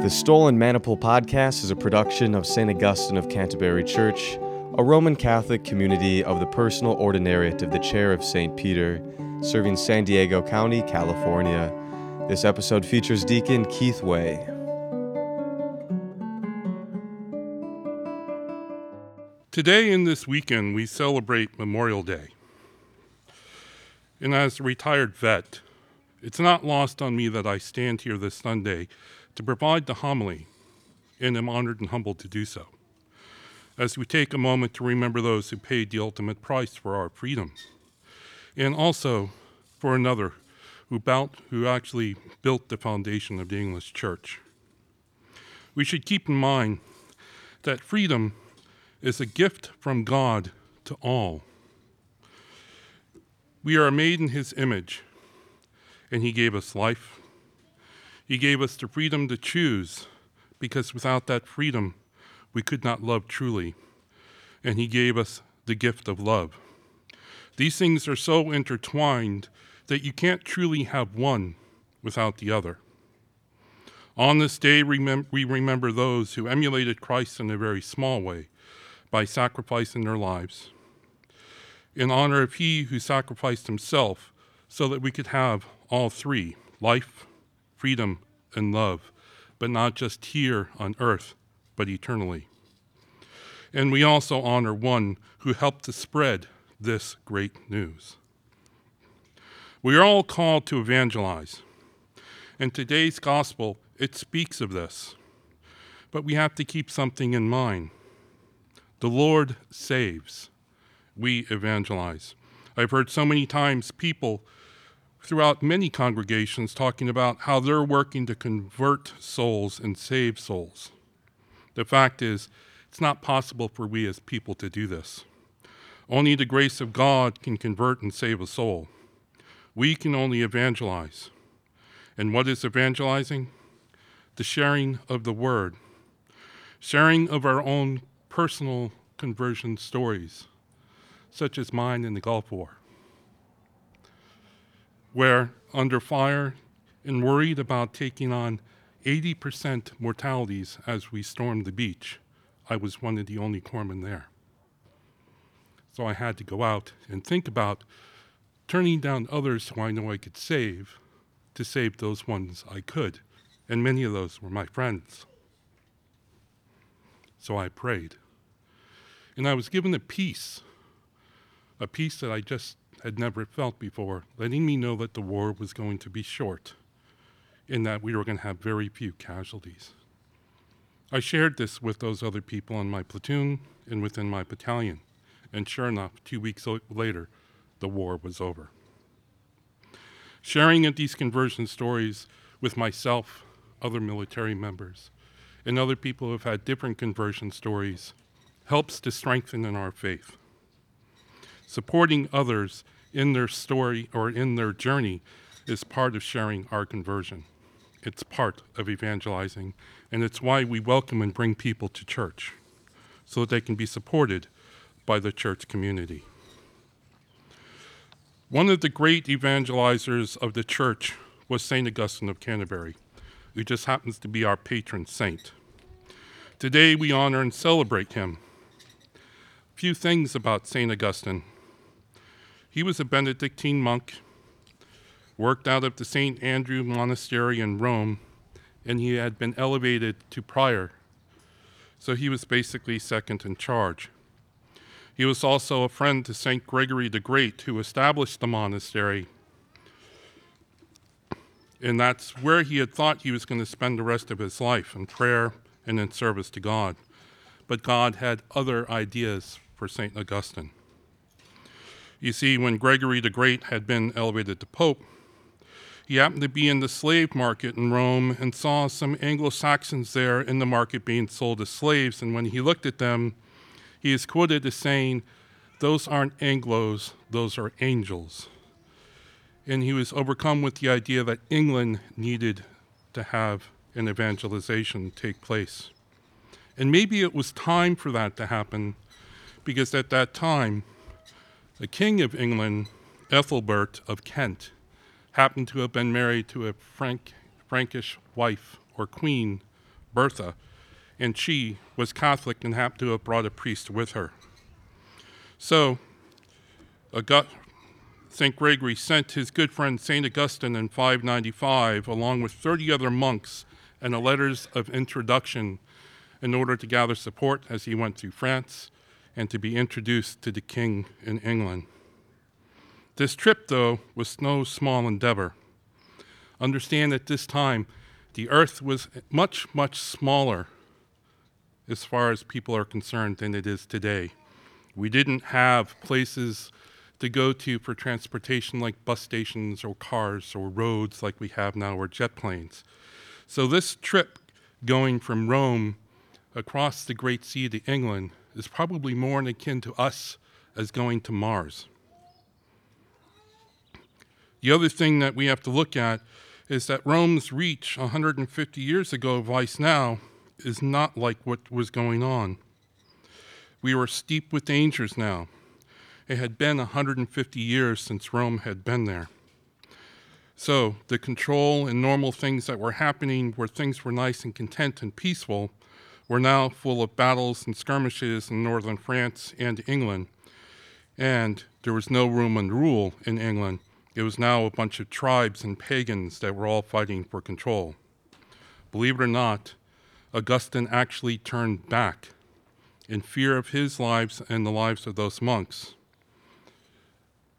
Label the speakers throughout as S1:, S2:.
S1: The Stolen Maniple podcast is a production of St. Augustine of Canterbury Church, a Roman Catholic community of the personal ordinariate of the Chair of St. Peter, serving San Diego County, California. This episode features Deacon Keith Way.
S2: Today and this weekend, we celebrate Memorial Day. And as a retired vet, it's not lost on me that I stand here this Sunday to provide the homily, and am honored and humbled to do so. As we take a moment to remember those who paid the ultimate price for our freedom, and also for another who, who actually built the foundation of the English church. We should keep in mind that freedom is a gift from God to all. We are made in His image, and He gave us life, he gave us the freedom to choose, because without that freedom, we could not love truly. And He gave us the gift of love. These things are so intertwined that you can't truly have one without the other. On this day, we remember those who emulated Christ in a very small way by sacrificing their lives. In honor of He who sacrificed Himself so that we could have all three life, freedom, and love, but not just here on earth, but eternally. And we also honor one who helped to spread this great news. We are all called to evangelize. In today's gospel, it speaks of this. But we have to keep something in mind. The Lord saves, we evangelize. I've heard so many times people throughout many congregations talking about how they're working to convert souls and save souls. The fact is, it's not possible for we as people to do this. Only the grace of God can convert and save a soul. We can only evangelize. And what is evangelizing? The sharing of the word, sharing of our own personal conversion stories, such as mine in the Gulf War where, under fire and worried about taking on 80% mortalities as we stormed the beach, I was one of the only corpsmen there. So I had to go out and think about turning down others who I know I could save to save those ones I could. And many of those were my friends. So I prayed. And I was given a peace, a peace that I just had never felt before, letting me know that the war was going to be short and that we were going to have very few casualties. I shared this with those other people in my platoon and within my battalion, and sure enough, two weeks later, the war was over. Sharing these conversion stories with myself, other military members, and other people who have had different conversion stories helps to strengthen in our faith supporting others in their story or in their journey is part of sharing our conversion. It's part of evangelizing, and it's why we welcome and bring people to church so that they can be supported by the church community. One of the great evangelizers of the church was St. Augustine of Canterbury, who just happens to be our patron saint. Today we honor and celebrate him. A few things about St. Augustine. He was a Benedictine monk, worked out of the St. Andrew Monastery in Rome, and he had been elevated to prior. So he was basically second in charge. He was also a friend to St. Gregory the Great, who established the monastery. And that's where he had thought he was going to spend the rest of his life in prayer and in service to God. But God had other ideas for St. Augustine. You see, when Gregory the Great had been elevated to Pope, he happened to be in the slave market in Rome and saw some Anglo Saxons there in the market being sold as slaves. And when he looked at them, he is quoted as saying, Those aren't Anglos, those are angels. And he was overcome with the idea that England needed to have an evangelization take place. And maybe it was time for that to happen because at that time, the King of England, Ethelbert of Kent, happened to have been married to a Frank, Frankish wife or queen Bertha, and she was Catholic and happened to have brought a priest with her. So, St. Gregory sent his good friend St. Augustine in 595, along with 30 other monks, and a letters of introduction in order to gather support as he went through France and to be introduced to the king in England. This trip, though, was no small endeavor. Understand at this time, the earth was much, much smaller as far as people are concerned than it is today. We didn't have places to go to for transportation like bus stations or cars or roads like we have now or jet planes. So this trip going from Rome across the Great Sea to England is probably more akin to us as going to Mars. The other thing that we have to look at is that Rome's reach 150 years ago, vice now, is not like what was going on. We were steep with dangers now. It had been 150 years since Rome had been there. So, the control and normal things that were happening where things were nice and content and peaceful were now full of battles and skirmishes in northern France and England. And there was no Roman rule in England. It was now a bunch of tribes and pagans that were all fighting for control. Believe it or not, Augustine actually turned back in fear of his lives and the lives of those monks.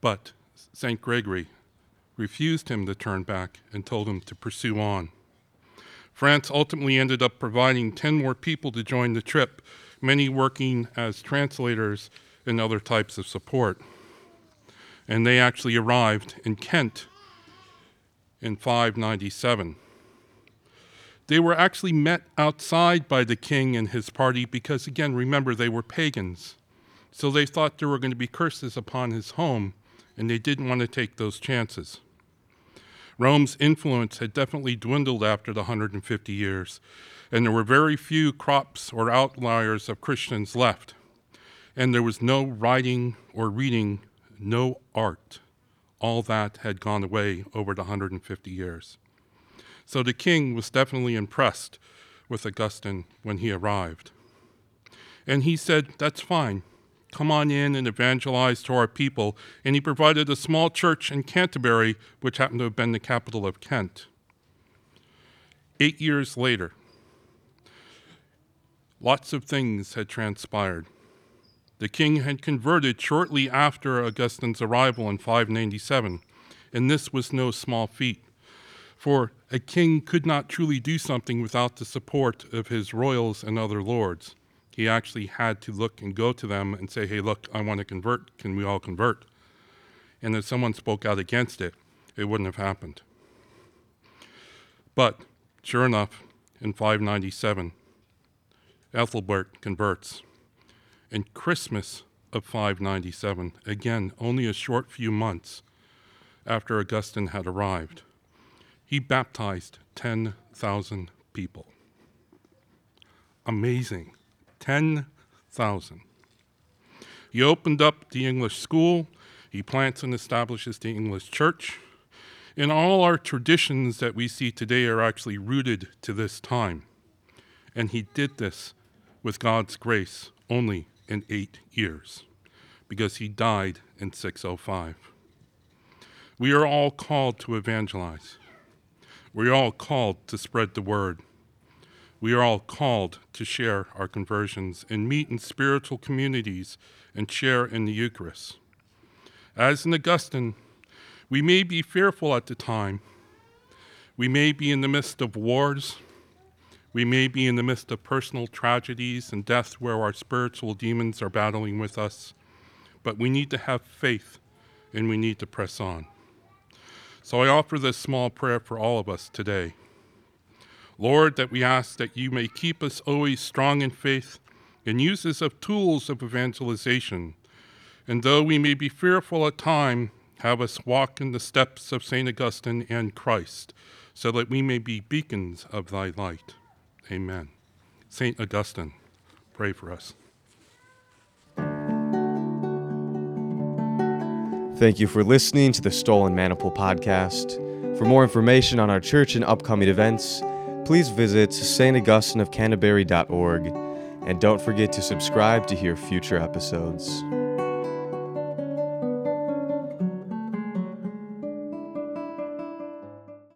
S2: But St. Gregory refused him to turn back and told him to pursue on. France ultimately ended up providing 10 more people to join the trip, many working as translators and other types of support. And they actually arrived in Kent in 597. They were actually met outside by the king and his party because, again, remember, they were pagans. So they thought there were going to be curses upon his home and they didn't want to take those chances. Rome's influence had definitely dwindled after the 150 years, and there were very few crops or outliers of Christians left. And there was no writing or reading, no art. All that had gone away over the 150 years. So the king was definitely impressed with Augustine when he arrived. And he said, That's fine. Come on in and evangelize to our people. And he provided a small church in Canterbury, which happened to have been the capital of Kent. Eight years later, lots of things had transpired. The king had converted shortly after Augustine's arrival in 597, and this was no small feat. For a king could not truly do something without the support of his royals and other lords he actually had to look and go to them and say, hey, look, I want to convert. Can we all convert? And if someone spoke out against it, it wouldn't have happened. But sure enough, in 597, Ethelbert converts. In Christmas of 597, again, only a short few months after Augustine had arrived, he baptized 10,000 people. Amazing. 10,000. He opened up the English school, he plants and establishes the English church. And all our traditions that we see today are actually rooted to this time. And he did this with God's grace only in eight years, because he died in 605. We are all called to evangelize. We are all called to spread the word. We are all called to share our conversions and meet in spiritual communities and share in the Eucharist. As in Augustine, we may be fearful at the time. We may be in the midst of wars. We may be in the midst of personal tragedies and death where our spiritual demons are battling with us. But we need to have faith and we need to press on. So I offer this small prayer for all of us today. Lord, that we ask that you may keep us always strong in faith and use us of tools of evangelization. And though we may be fearful at time, have us walk in the steps of St. Augustine and Christ, so that we may be beacons of thy light. Amen. St. Augustine, pray for us.
S1: Thank you for listening to the Stolen Maniple podcast. For more information on our church and upcoming events, please visit staugustineofcanterbury.org and don't forget to subscribe to hear future episodes.